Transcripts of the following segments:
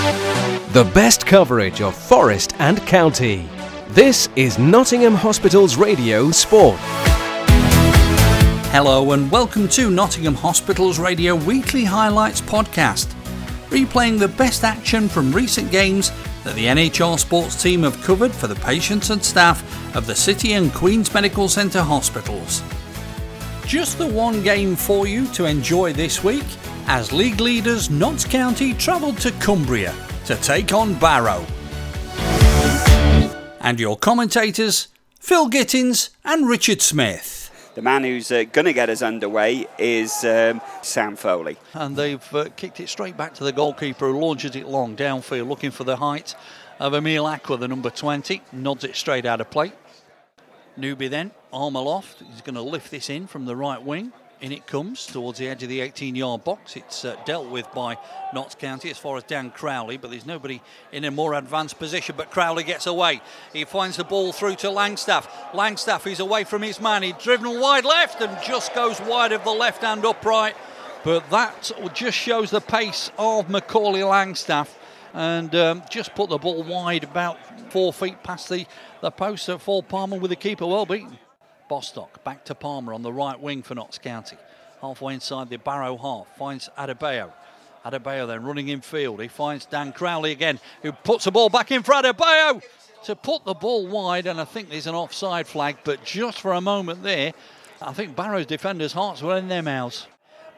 The best coverage of Forest and County. This is Nottingham Hospital's Radio Sport. Hello and welcome to Nottingham Hospital's Radio Weekly Highlights podcast, replaying the best action from recent games that the NHR sports team have covered for the patients and staff of the City and Queen's Medical Centre hospitals. Just the one game for you to enjoy this week as league leaders Notts County travelled to Cumbria to take on Barrow. And your commentators, Phil Gittins and Richard Smith. The man who's uh, going to get us underway is um, Sam Foley. And they've uh, kicked it straight back to the goalkeeper who launches it long downfield, looking for the height of Emile Acquah, the number 20. Nods it straight out of play. Newby then, arm aloft. He's going to lift this in from the right wing. In it comes towards the edge of the 18 yard box. It's uh, dealt with by Notts County as far as Dan Crowley, but there's nobody in a more advanced position. But Crowley gets away. He finds the ball through to Langstaff. Langstaff is away from his man. He's driven wide left and just goes wide of the left hand upright. But that just shows the pace of Macaulay Langstaff and um, just put the ball wide about four feet past the, the post at Paul Palmer with the keeper well beaten. Bostock back to Palmer on the right wing for Notts County. Halfway inside the Barrow half, finds Adebayo. Adebayo then running in field. He finds Dan Crowley again, who puts the ball back in for Adebayo to put the ball wide. And I think there's an offside flag, but just for a moment there, I think Barrow's defenders' hearts were in their mouths.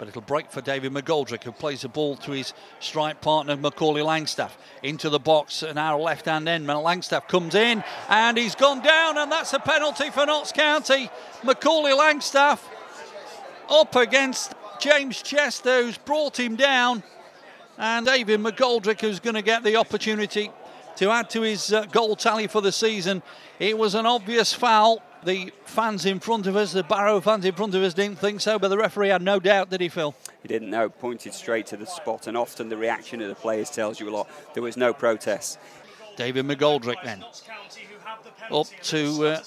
But it'll break for David McGoldrick, who plays the ball to his strike partner, Macaulay Langstaff. Into the box, and our left hand end. Langstaff comes in, and he's gone down, and that's a penalty for Notts County. Macaulay Langstaff up against James Chester, who's brought him down. And David McGoldrick, who's going to get the opportunity to add to his uh, goal tally for the season. It was an obvious foul the fans in front of us, the Barrow fans in front of us, didn't think so, but the referee had no doubt, did he, Phil? He didn't know, pointed straight to the spot, and often the reaction of the players tells you a lot. There was no protest. David McGoldrick then. Up to uh,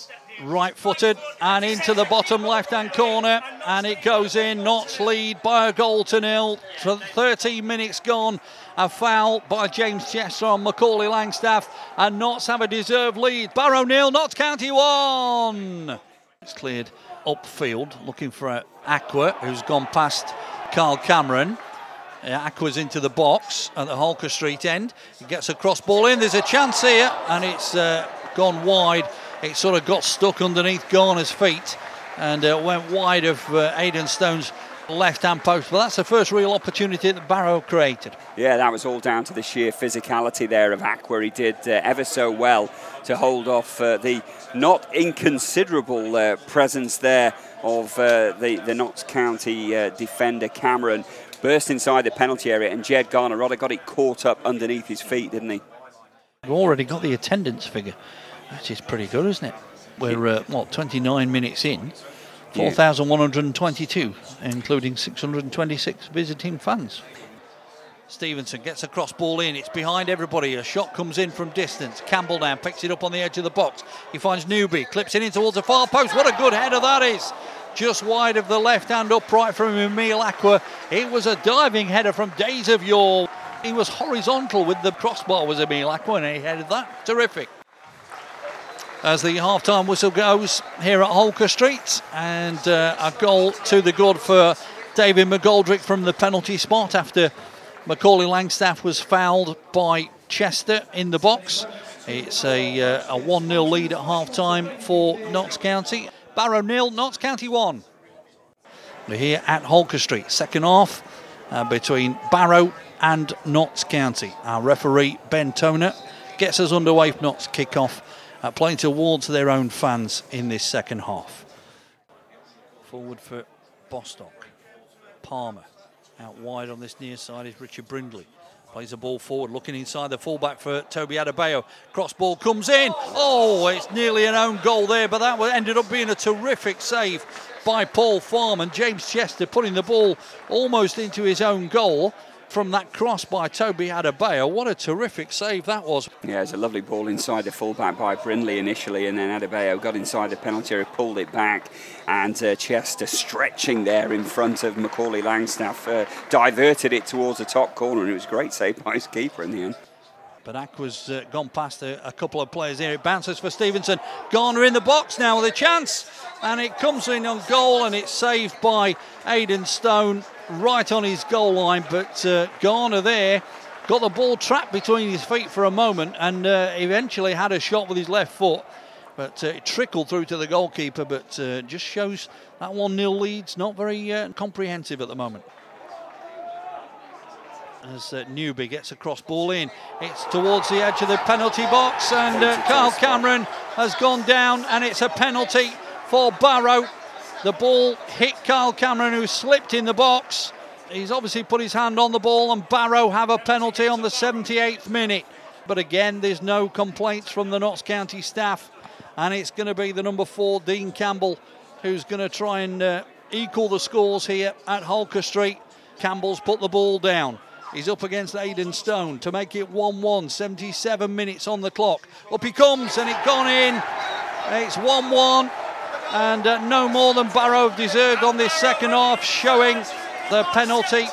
right footed and into the bottom left hand corner, and it goes in. Notts lead by a goal to nil. 13 minutes gone. A foul by James Chester on Macaulay Langstaff, and Notts have a deserved lead. Barrow nil, Notts County one. It's cleared upfield, looking for Acquah, who's gone past Kyle Cameron. Acquah's into the box at the Holker Street end. He gets a cross ball in. There's a chance here, and it's uh, gone wide. It sort of got stuck underneath Garner's feet and uh, went wide of uh, Aidan Stone's left hand post. But that's the first real opportunity that Barrow created. Yeah, that was all down to the sheer physicality there of Acquah. He did uh, ever so well to hold off uh, the not inconsiderable uh, presence there of uh, the, the Notts County uh, defender Cameron. Burst inside the penalty area, and Ged Garner rather got it caught up underneath his feet, didn't he? We've already got the attendance figure. That is pretty good, isn't it? We're, uh, what, 29 minutes in. 4,122, including 626 visiting fans. Stevenson gets a cross ball in. It's behind everybody. A shot comes in from distance. Campbell now picks it up on the edge of the box. He finds Newby, clips it in towards the far post. What a good header that is! Just wide of the left hand upright from Emile Acquah. It was a diving header from days of yore. He was horizontal with the crossbar, was Emil Aqua, and he headed that. Terrific as the half-time whistle goes here at Holker Street, and uh, a goal to the good for David McGoldrick from the penalty spot after Macaulay Langstaff was fouled by Chester in the box. It's a, uh, a 1 0 lead at half time for Notts County. Barrow nil, Notts County 1. We're here at Holker Street, second half uh, between Barrow and Notts County. Our referee, Ben Toner, gets us underway for Notts kick-off uh, playing towards their own fans in this second half. Forward for Bostock. Palmer. Out wide on this near side is Richard Brindley. Plays the ball forward, looking inside the fullback for Toby Adebayo. Cross ball comes in. Oh, it's nearly an own goal there, but that ended up being a terrific save by Paul Farman James Chester putting the ball almost into his own goal. From that cross by Toby Adebayo. What a terrific save that was. Yeah, it's a lovely ball inside the fullback by Brindley initially, and then Adebayo got inside the penalty area, pulled it back, and uh, Chester stretching there in front of Macaulay Langstaff, uh, diverted it towards the top corner, and it was a great save by his keeper in the end. But Acquah's uh, gone past a, a, couple of players here. It bounces for Stevenson. Garner in the box now with a chance. And it comes in on goal and it's saved by Aidan Stone right on his goal line. But uh, Garner there got the ball trapped between his feet for a moment and uh, eventually had a shot with his left foot. But uh, it trickled through to the goalkeeper, but uh, just shows that 1 0 lead's not very uh, comprehensive at the moment as uh, Newby gets a cross ball in. It's towards the edge of the penalty box, and uh, Kyle Cameron has gone down, and it's a penalty for Barrow. The ball hit Kyle Cameron, who slipped in the box. He's obviously put his hand on the ball, and Barrow have a penalty on the 78th minute. But again, there's no complaints from the Notts County staff, and it's going to be the number four, Dean Campbell, who's going to try and uh, equal the scores here at Holker Street. Campbell's put the ball down. He's up against Aidan Stone to make it 1 1, 77 minutes on the clock. Up he comes and it gone in. It's 1 1, and uh, no more than Barrow deserved on this second half, showing the penalty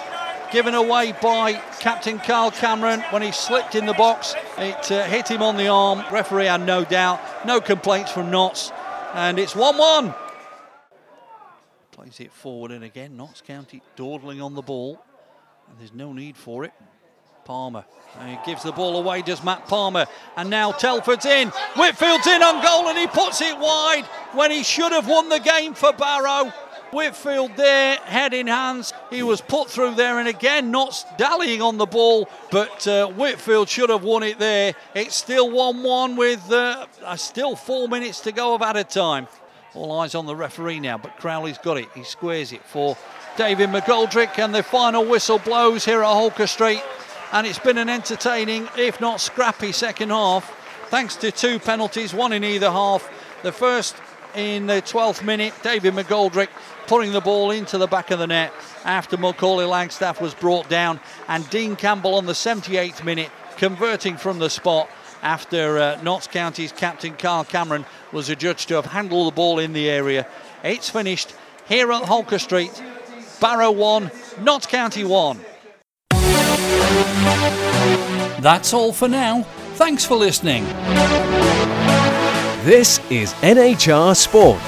given away by Captain Kyle Cameron when he slipped in the box. It uh, hit him on the arm. Referee had no doubt. No complaints from Notts. And it's 1 1. Plays it forward and again. Notts County dawdling on the ball. And there's no need for it. Palmer. And he gives the ball away, does Matt Palmer. And now Telford's in. Whitfield's in on goal and he puts it wide when he should have won the game for Barrow. Whitfield there, head in hands. He was put through there and again not dallying on the ball, but uh, Whitfield should have won it there. It's still 1 1 with uh, uh, still four minutes to go of added time. All eyes on the referee now, but Crowley's got it. He squares it for David McGoldrick, and the final whistle blows here at Holker Street. And it's been an entertaining, if not scrappy, second half, thanks to two penalties, one in either half. The first in the 12th minute, David McGoldrick putting the ball into the back of the net after Macaulay Langstaff was brought down, and Dean Campbell on the 78th minute converting from the spot after uh, Notts County's captain Kyle Cameron was adjudged to have handled the ball in the area. It's finished here at Holker Street. Barrow 1, Notts County 1. That's all for now. Thanks for listening. This is NHR Sport.